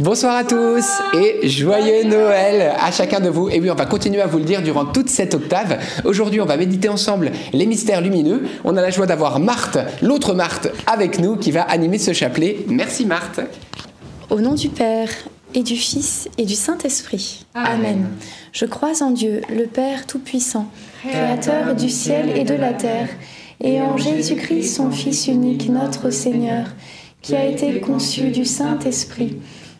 Bonsoir à tous et joyeux Noël à chacun de vous. Et oui, on va continuer à vous le dire durant toute cette octave. Aujourd'hui, on va méditer ensemble les mystères lumineux. On a la joie d'avoir Marthe, l'autre Marthe, avec nous qui va animer ce chapelet. Merci Marthe. Au nom du Père et du Fils et du Saint-Esprit. Amen. Je crois en Dieu, le Père Tout-Puissant, Créateur du ciel et de la terre, et en Jésus-Christ, son Fils unique, notre Seigneur, qui a été conçu du Saint-Esprit,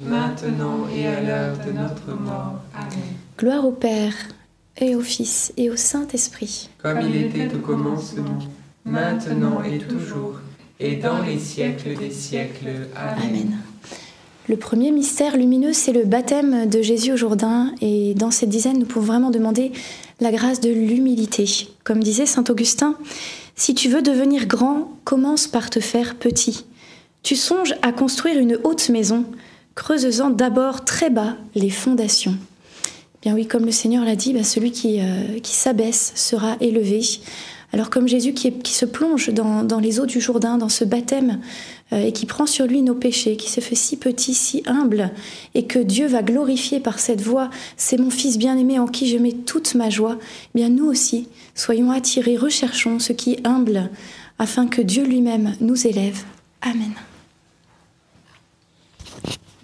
maintenant et à l'heure de notre mort. Amen. Gloire au Père, et au Fils, et au Saint-Esprit. Comme il était au commencement, maintenant et toujours, et dans les siècles des siècles. Amen. Amen. Le premier mystère lumineux, c'est le baptême de Jésus au Jourdain. Et dans cette dizaine, nous pouvons vraiment demander la grâce de l'humilité. Comme disait Saint Augustin, si tu veux devenir grand, commence par te faire petit. Tu songes à construire une haute maison, creusant d'abord très bas les fondations. Bien oui, comme le Seigneur l'a dit, bah, celui qui, euh, qui s'abaisse sera élevé. Alors comme Jésus qui, se plonge dans, les eaux du Jourdain, dans ce baptême, euh, et qui prend sur lui nos péchés, qui se fait si petit, si humble, et que Dieu va glorifier par cette voix, c'est mon Fils bien-aimé en qui je mets toute ma joie, bien nous aussi, soyons attirés, recherchons ce qui est humble, afin que Dieu lui-même nous élève. Amen.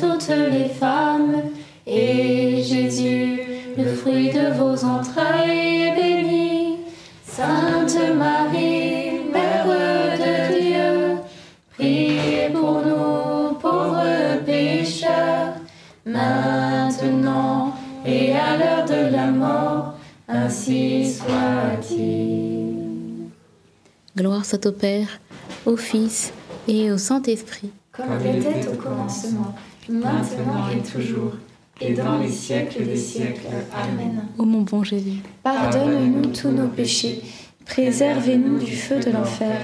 toutes les femmes, et Jésus, le fruit de vos entrailles, est béni. Sainte Marie, Mère de Dieu, priez pour nous pauvres pécheurs, maintenant et à l'heure de la mort, ainsi soit-il. Gloire soit au Père, au Fils et au Saint-Esprit. Comme elle était au commencement, maintenant et toujours, et dans les siècles des siècles. Amen. Ô mon bon Jésus, Pardonne-nous tous nos péchés, préservez-nous du feu de l'enfer,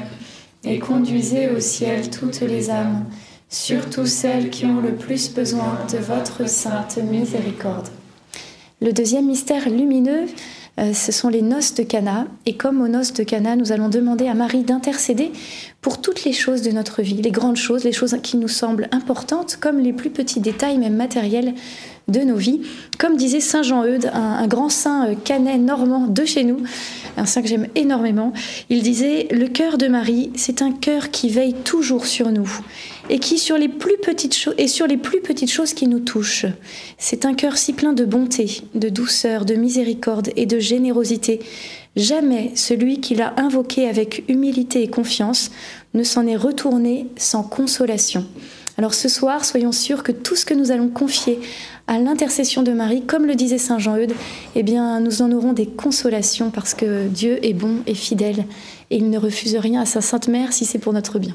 et conduisez au ciel toutes les âmes, surtout celles qui ont le plus besoin de votre sainte miséricorde. Le deuxième mystère lumineux, ce sont les noces de Cana. Et comme aux noces de Cana, nous allons demander à Marie d'intercéder pour toutes les choses de notre vie, les grandes choses, les choses qui nous semblent importantes, comme les plus petits détails, même matériels, de nos vies. Comme disait Saint Jean-Eudes, un, un grand saint euh, canet normand de chez nous, un saint que j'aime énormément, il disait Le cœur de Marie, c'est un cœur qui veille toujours sur nous et qui sur les plus petites choses et sur les plus petites choses qui nous touchent. C'est un cœur si plein de bonté, de douceur, de miséricorde et de générosité. Jamais celui qui l'a invoqué avec humilité et confiance ne s'en est retourné sans consolation. Alors ce soir, soyons sûrs que tout ce que nous allons confier à l'intercession de Marie, comme le disait Saint Jean-Eudes, eh bien, nous en aurons des consolations parce que Dieu est bon et fidèle et il ne refuse rien à sa Sainte Mère si c'est pour notre bien.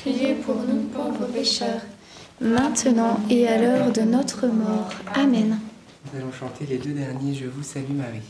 priez pour nous pauvres pécheurs, maintenant et à l'heure de notre mort. Amen. Nous allons chanter les deux derniers Je vous salue Marie.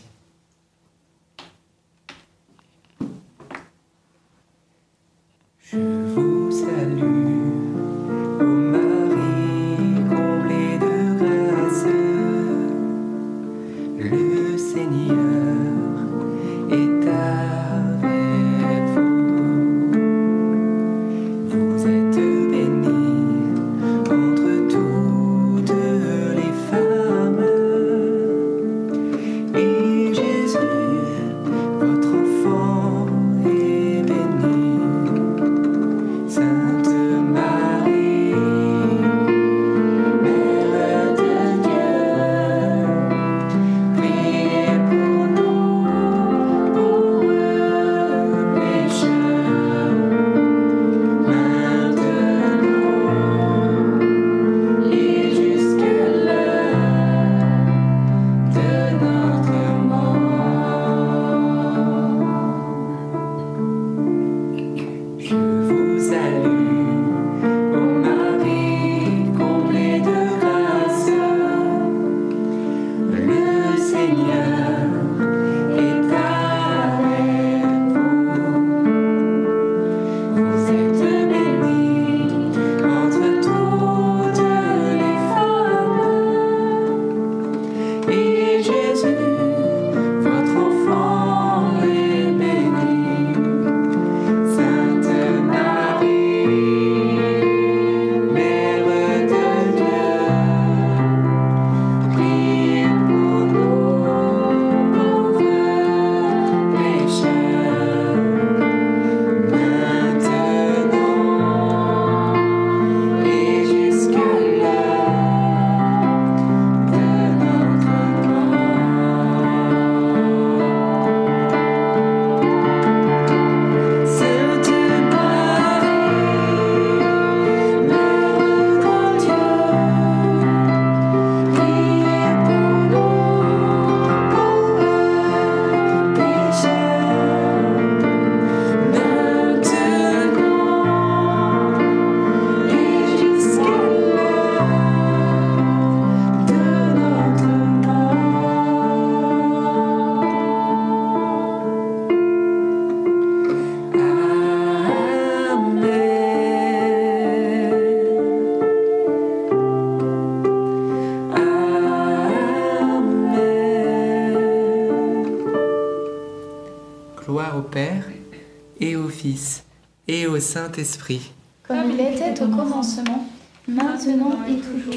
Saint-Esprit. Comme il était au commencement, maintenant et toujours,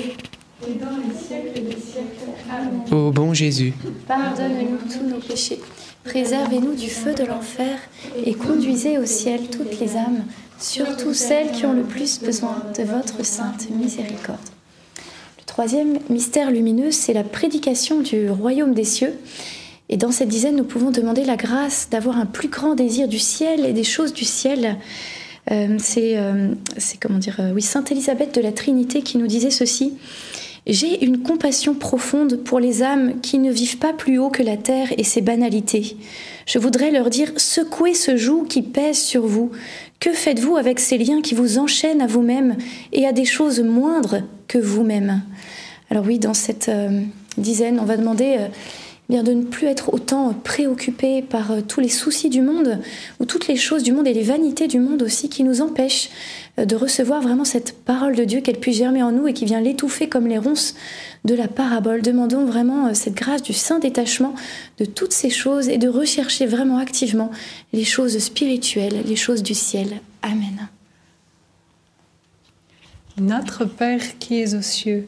et dans les siècles des siècles. Amen. Ô bon Jésus, Pardonne-nous tous nos péchés, préservez-nous du feu de l'enfer et conduisez au ciel toutes les âmes, surtout celles qui ont le plus besoin de votre sainte miséricorde. Le troisième mystère lumineux, c'est la prédication du royaume des cieux. Et dans cette dizaine, nous pouvons demander la grâce d'avoir un plus grand désir du ciel et des choses du ciel. Euh, c'est, euh, c'est comment dire, euh, oui, Sainte Élisabeth de la Trinité qui nous disait ceci. J'ai une compassion profonde pour les âmes qui ne vivent pas plus haut que la terre et ses banalités. Je voudrais leur dire secouez ce joug qui pèse sur vous. Que faites-vous avec ces liens qui vous enchaînent à vous-même et à des choses moindres que vous-même? Alors oui, dans cette dizaine, on va demander de ne plus être autant préoccupé par euh, tous les soucis du monde ou toutes les choses du monde et les vanités du monde aussi qui nous empêchent euh, de recevoir vraiment cette parole de Dieu qu'elle puisse germer en nous et qui vient l'étouffer comme les ronces de la parabole. Demandons vraiment euh, cette grâce du saint détachement de toutes ces choses et de rechercher vraiment activement les choses spirituelles, les choses du ciel. Amen. Notre Père qui es aux cieux,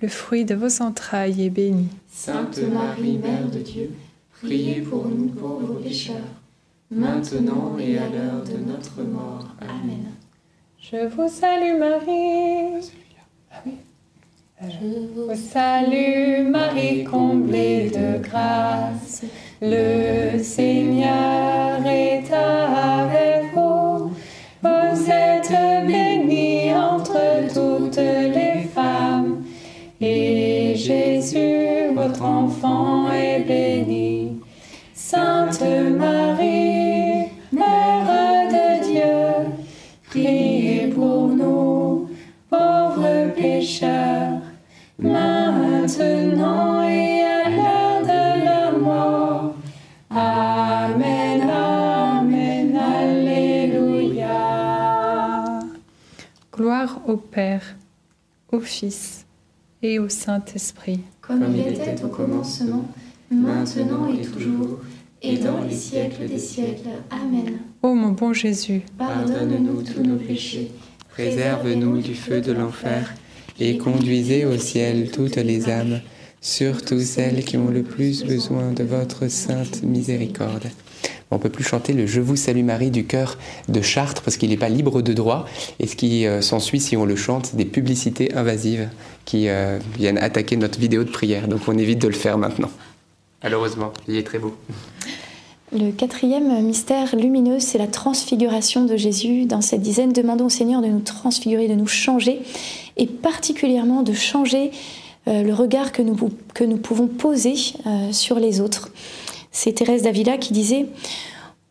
le fruit de vos entrailles, est béni. Sainte Marie, Mère de Dieu, priez pour nous pauvres pécheurs, maintenant et à l'heure de notre mort. Amen. Je vous salue Marie. Je vous salue Marie, comblée de grâce. Le Seigneur est avec Sainte Marie, Mère de Dieu, priez pour nous, pauvres pécheurs, maintenant et à l'heure de la mort. Amen, Amen, Alléluia. Gloire au Père, au Fils et au Saint-Esprit. Comme il était au commencement, maintenant et toujours, et dans les siècles des siècles. Amen. Ô mon bon Jésus, Pardonne-nous tous nos péchés, Préserve-nous du feu de l'enfer et conduisez au ciel toutes les âmes, surtout celles qui ont le plus besoin de votre sainte miséricorde. On peut plus chanter le Je vous salue Marie du cœur de Chartres parce qu'il n'est pas libre de droit. Et ce qui euh, s'ensuit si on le chante, c'est des publicités invasives qui euh, viennent attaquer notre vidéo de prière. Donc on évite de le faire maintenant. Malheureusement, il est très beau. Le quatrième mystère lumineux, c'est la transfiguration de Jésus. Dans cette dizaine, demandons au Seigneur de nous transfigurer, de nous changer, et particulièrement de changer euh, le regard que nous, que nous pouvons poser euh, sur les autres. C'est Thérèse d'Avila qui disait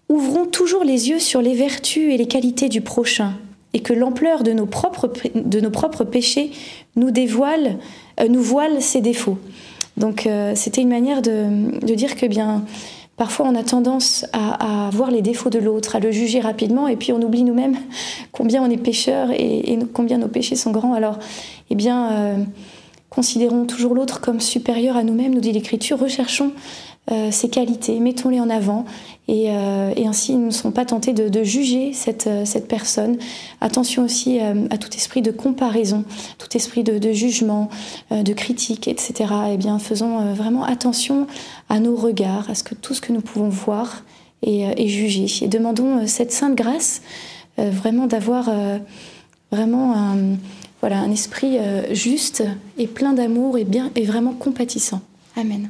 Ouvrons toujours les yeux sur les vertus et les qualités du prochain, et que l'ampleur de, nos propres, de nos propres péchés nous dévoile, euh, nous voile ses défauts. Donc c'était une manière de, dire que bien Parfois, on a tendance à, voir les défauts de l'autre, à le juger rapidement, et puis on oublie nous-mêmes combien on est pécheurs et, combien nos péchés sont grands. Alors, eh bien, euh, considérons toujours l'autre comme supérieur à nous-mêmes, nous dit l'Écriture. Recherchons euh, ses qualités, mettons-les en avant euh, et, ainsi ils ne seront pas tentés de, juger cette, euh, cette, personne. Attention aussi à tout esprit de comparaison, tout esprit de, jugement, de critique, etc. Eh bien, faisons vraiment attention à nos regards, à ce que tout ce que nous pouvons voir et, juger. Et demandons cette sainte grâce, vraiment d'avoir vraiment un, voilà, un esprit juste et plein d'amour et bien et vraiment compatissant. Amen.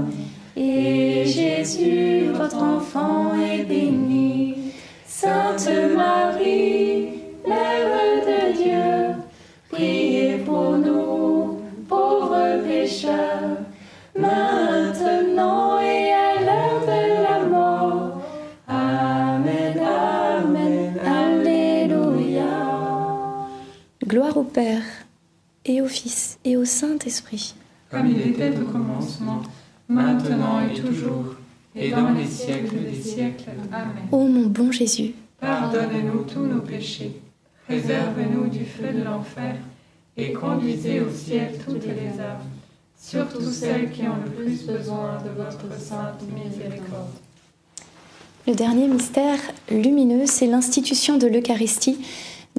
Jésus, votre enfant, est béni. Saint Sainte Marie, Mère de Dieu, priez pour nous, pauvres pécheurs, maintenant et à l'heure de la mort. Amen, Amen, Alléluia. Gloire au Père, et au Fils, et au Saint-Esprit. Comme il était au commencement, maintenant et toujours, et dans les siècles des siècles. Amen. Ô mon bon Jésus, Pardonne-nous tous nos péchés, préserve-nous du feu de l'enfer, et conduisez au ciel toutes les âmes, surtout celles qui ont le plus besoin de votre sainte miséricorde. le dernier mystère lumineux, c'est l'institution de l'Eucharistie.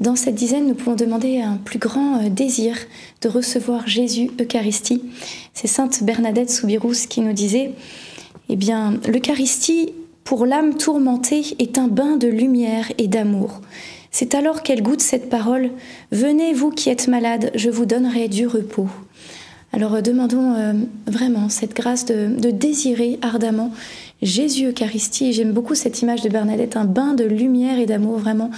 Dans cette dizaine, nous pouvons demander un plus grand euh, désir de recevoir Jésus Eucharistie. C'est Sainte Bernadette Soubirous qui nous disait Eh bien, l'Eucharistie, pour l'âme tourmentée, est un bain de lumière et d'amour. C'est alors qu'elle goûte cette parole Venez, vous qui êtes malades, je vous donnerai du repos. Alors euh, demandons euh, vraiment cette grâce de désirer ardemment Jésus Eucharistie. J'aime beaucoup cette image de Bernadette, un bain de lumière et d'amour, vraiment.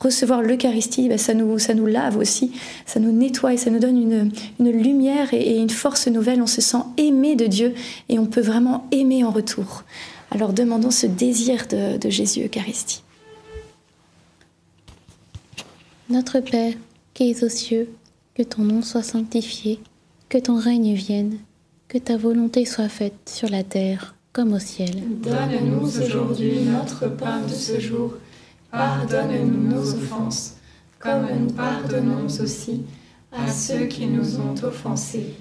Recevoir l'Eucharistie, ben, ça, nous, ça nous lave aussi, ça nous nettoie et ça nous donne une, lumière et, et une force nouvelle. On se sent aimé de Dieu et on peut vraiment aimer en retour. Alors demandons ce désir de, de Jésus Eucharistie. Notre Père, qui es aux cieux, que ton nom soit sanctifié, que ton règne vienne, que ta volonté soit faite sur la terre comme au ciel. Donne-nous aujourd'hui notre pain de ce jour. Pardonne-nous nos offenses, comme nous pardonnons aussi à ceux qui nous ont offensés.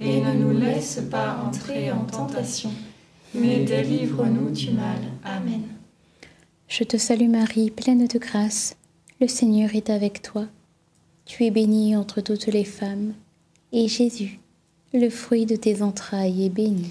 Et ne nous laisse pas entrer en tentation, mais délivre-nous du mal. Amen. Je te salue Marie, pleine de grâce. Le Seigneur est avec toi. Tu es bénie entre toutes les femmes, et Jésus, le fruit de tes entrailles, est béni.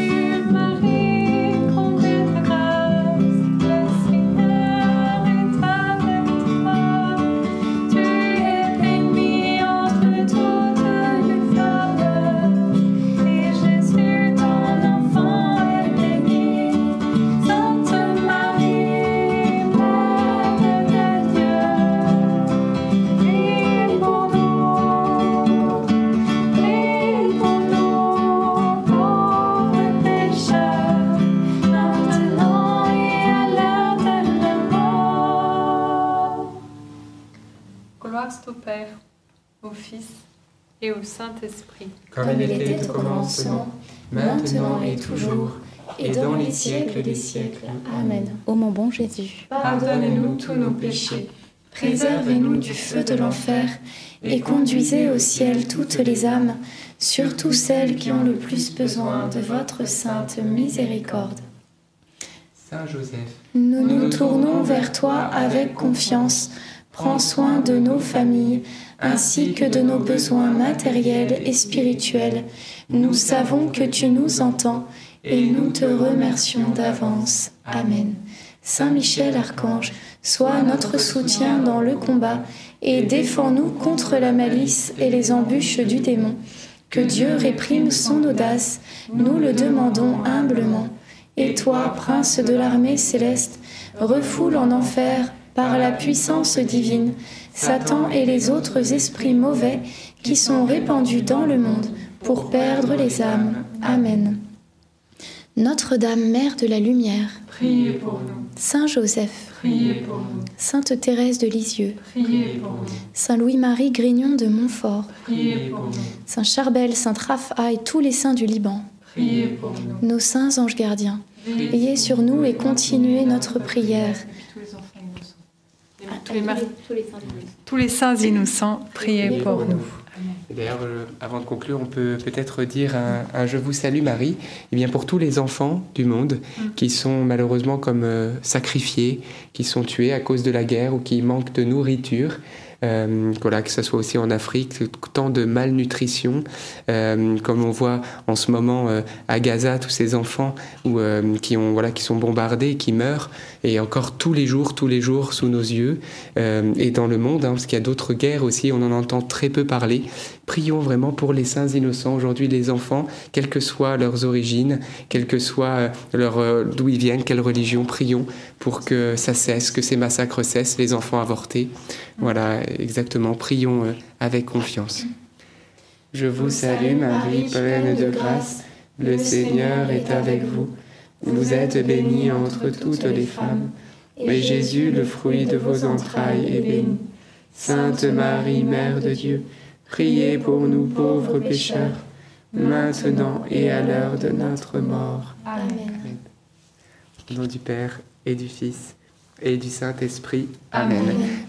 et au Saint-Esprit. Comme il était au commencement, maintenant et toujours, et dans les siècles des siècles. Amen. Ô mon bon Jésus, Pardonnez-nous tous nos péchés, préservez-nous du feu de l'enfer et conduisez au ciel toutes les âmes, surtout celles qui ont le plus besoin de votre sainte miséricorde. Saint Joseph, Nous nous tournons vers toi avec confiance. Prends soin de nos familles ainsi que de nos besoins matériels et spirituels. Nous savons que tu nous entends et nous te remercions d'avance. Amen. Saint Michel Archange, sois notre soutien dans le combat et défends-nous contre la malice et les embûches du démon. Que Dieu réprime son audace, nous le demandons humblement. Et toi, prince de l'armée céleste, refoule en enfer par la puissance divine Satan et les autres esprits mauvais qui sont répandus dans le monde pour perdre les âmes. Amen. Notre-Dame, Mère de la Lumière, priez pour nous, Saint Joseph, priez pour nous, Sainte Thérèse de Lisieux, priez pour nous, Saint Louis-Marie Grignon de Montfort, priez pour nous, Saint Charbel, Saint Raphaël et tous les saints du Liban, priez pour nous. nos saints anges gardiens, veillez sur nous et continuez notre prière. Tous les enfants innocents. Tous les, mar- tous les saints innocents, priez pour nous. D'ailleurs, euh, avant de conclure, on peut peut-être dire un, un Je vous salue Marie, et bien pour tous les enfants du monde qui sont malheureusement comme euh, sacrifiés, qui sont tués à cause de la guerre ou qui manquent de nourriture. Euh, voilà, que ce soit aussi en Afrique, tant de malnutrition, euh, comme on voit en ce moment euh, à Gaza, tous ces enfants où, euh, qui, ont, voilà, qui sont bombardés, qui meurent, et encore tous les jours, tous les jours sous nos yeux, euh, et dans le monde, hein, parce qu'il y a d'autres guerres aussi, on en entend très peu parler. Prions vraiment pour les saints innocents, aujourd'hui les enfants, quelles que soient leurs origines, quelle que soit euh, leur, euh, d'où ils viennent, quelle religion, prions pour que ça cesse, que ces massacres cessent, les enfants avortés. Voilà, exactement, prions euh, avec confiance. Je vous salue Marie, pleine de grâce, le Seigneur est avec vous. Vous êtes bénie entre toutes les femmes, et Jésus, le fruit de vos entrailles, est béni. Sainte Marie, Mère de Dieu, priez pour nous pauvres pécheurs, maintenant et à l'heure de notre mort. Amen. Au nom du Père et du Fils et du Saint-Esprit. Amen.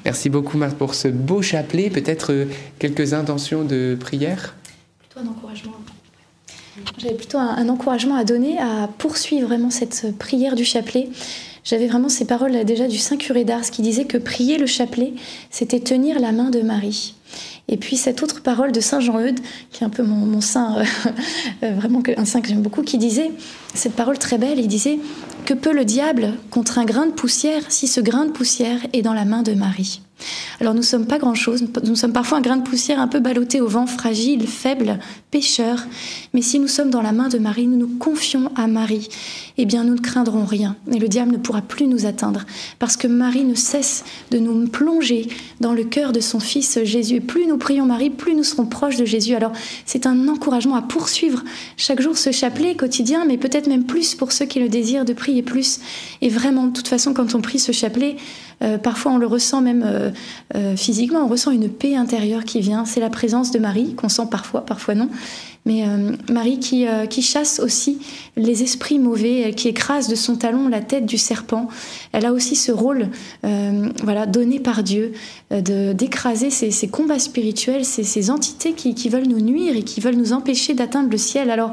Merci beaucoup Marthe pour ce beau chapelet. Peut-être euh, quelques intentions de prière? Plutôt un encouragement. J'avais plutôt un, un encouragement à donner à poursuivre vraiment cette prière du chapelet. J'avais vraiment ces paroles là, déjà du Saint curé d'Ars qui disait que prier le chapelet, c'était tenir la main de Marie. Et puis cette autre parole de Saint Jean-Eudes, qui est un peu mon, saint, euh, euh, vraiment un saint que j'aime beaucoup, qui disait, cette parole très belle, il disait, que peut le diable contre un grain de poussière si ce grain de poussière est dans la main de Marie? Alors nous ne sommes pas grand-chose, nous sommes parfois un grain de poussière un peu ballotté au vent, fragile, faible, pécheur. Mais si nous sommes dans la main de Marie, nous nous confions à Marie, eh bien nous ne craindrons rien et le diable ne pourra plus nous atteindre parce que Marie ne cesse de nous plonger dans le cœur de son Fils Jésus. Et plus nous prions Marie, plus nous serons proches de Jésus. Alors c'est un encouragement à poursuivre chaque jour ce chapelet quotidien, mais peut-être même plus pour ceux qui le désirent de prier plus. Et vraiment, de toute façon, quand on prie ce chapelet, euh, parfois on le ressent même euh, euh, physiquement, on ressent une paix intérieure qui vient. C'est la présence de Marie qu'on sent parfois, parfois non. Mais euh, Marie qui, euh, qui chasse aussi les esprits mauvais, qui écrase de son talon la tête du serpent. Elle a aussi ce rôle euh, voilà, donné par Dieu d'écraser ces, combats spirituels, ces, entités qui, veulent nous nuire et qui veulent nous empêcher d'atteindre le ciel. Alors,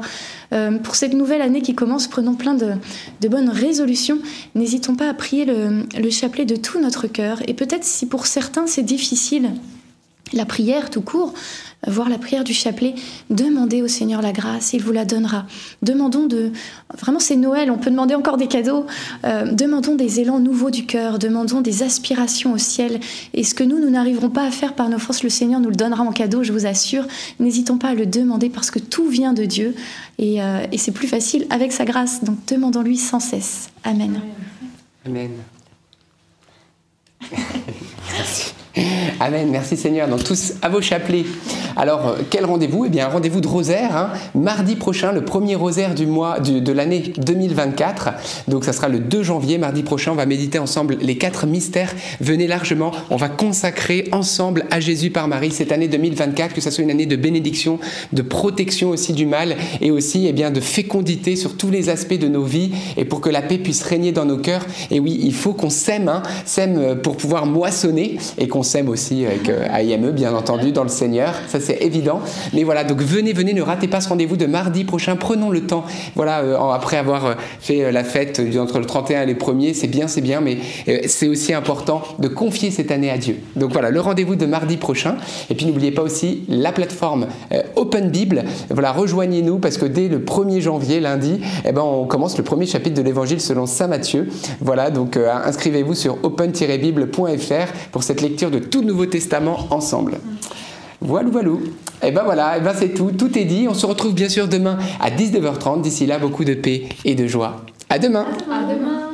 pour cette nouvelle année qui commence, prenons plein de, de bonnes résolutions. N'hésitons pas à prier le, le chapelet de tout notre cœur. Et peut-être si pour certains c'est difficile, la prière tout court, euh, voir la prière du chapelet, demandez au Seigneur la grâce, il vous la donnera. Demandons de... Vraiment c'est Noël, on peut demander encore des cadeaux. Euh, demandons des élans nouveaux du cœur, demandons des aspirations au ciel. Et ce que nous, nous n'arriverons pas à faire par nos forces, le Seigneur nous le donnera en cadeau, je vous assure. N'hésitons pas à le demander parce que tout vient de Dieu et, euh, et c'est plus facile avec sa grâce. Donc demandons-lui sans cesse. Amen. Amen. Merci. Amen, merci Seigneur. Donc tous à vos chapelets. Alors, euh, quel rendez-vous? Eh bien, un rendez-vous de rosaire, hein. mardi prochain, le premier rosaire du mois de l'année 2024. Donc, ça sera le 2 janvier, mardi prochain. On va méditer ensemble les quatre mystères. Venez largement. On va consacrer ensemble à Jésus par Marie cette année 2024, que ça soit une année de bénédiction, de protection aussi du mal et aussi eh bien, de fécondité sur tous les aspects de nos vies et pour que la paix puisse régner dans nos cœurs. Et oui, il faut qu'on s'aime, hein, s'aime pour pouvoir moissonner et qu'on s'aime aussi avec euh, AIME, bien entendu, dans le Seigneur. Ça, c'est évident. Mais voilà, donc venez, venez, ne ratez pas ce rendez-vous de mardi prochain. Prenons le temps. Voilà, euh, après avoir euh, fait la fête entre le 31 et les premiers, c'est bien, c'est bien, mais c'est aussi important de confier cette année à Dieu. Donc voilà, le rendez-vous de mardi prochain. Et puis n'oubliez pas aussi la plateforme Open Bible. Voilà, rejoignez-nous parce que dès le 1er janvier, lundi, eh ben, on commence le premier chapitre de l'Évangile selon Saint Matthieu. Voilà, donc inscrivez-vous sur open-bible.fr pour cette lecture de tout Nouveau Testament ensemble. Voilà, voilà. Et eh ben voilà, et eh ben c'est tout, tout est dit. On se retrouve bien sûr demain à 19h30. D'ici là, beaucoup de paix et de joie. À. À demain.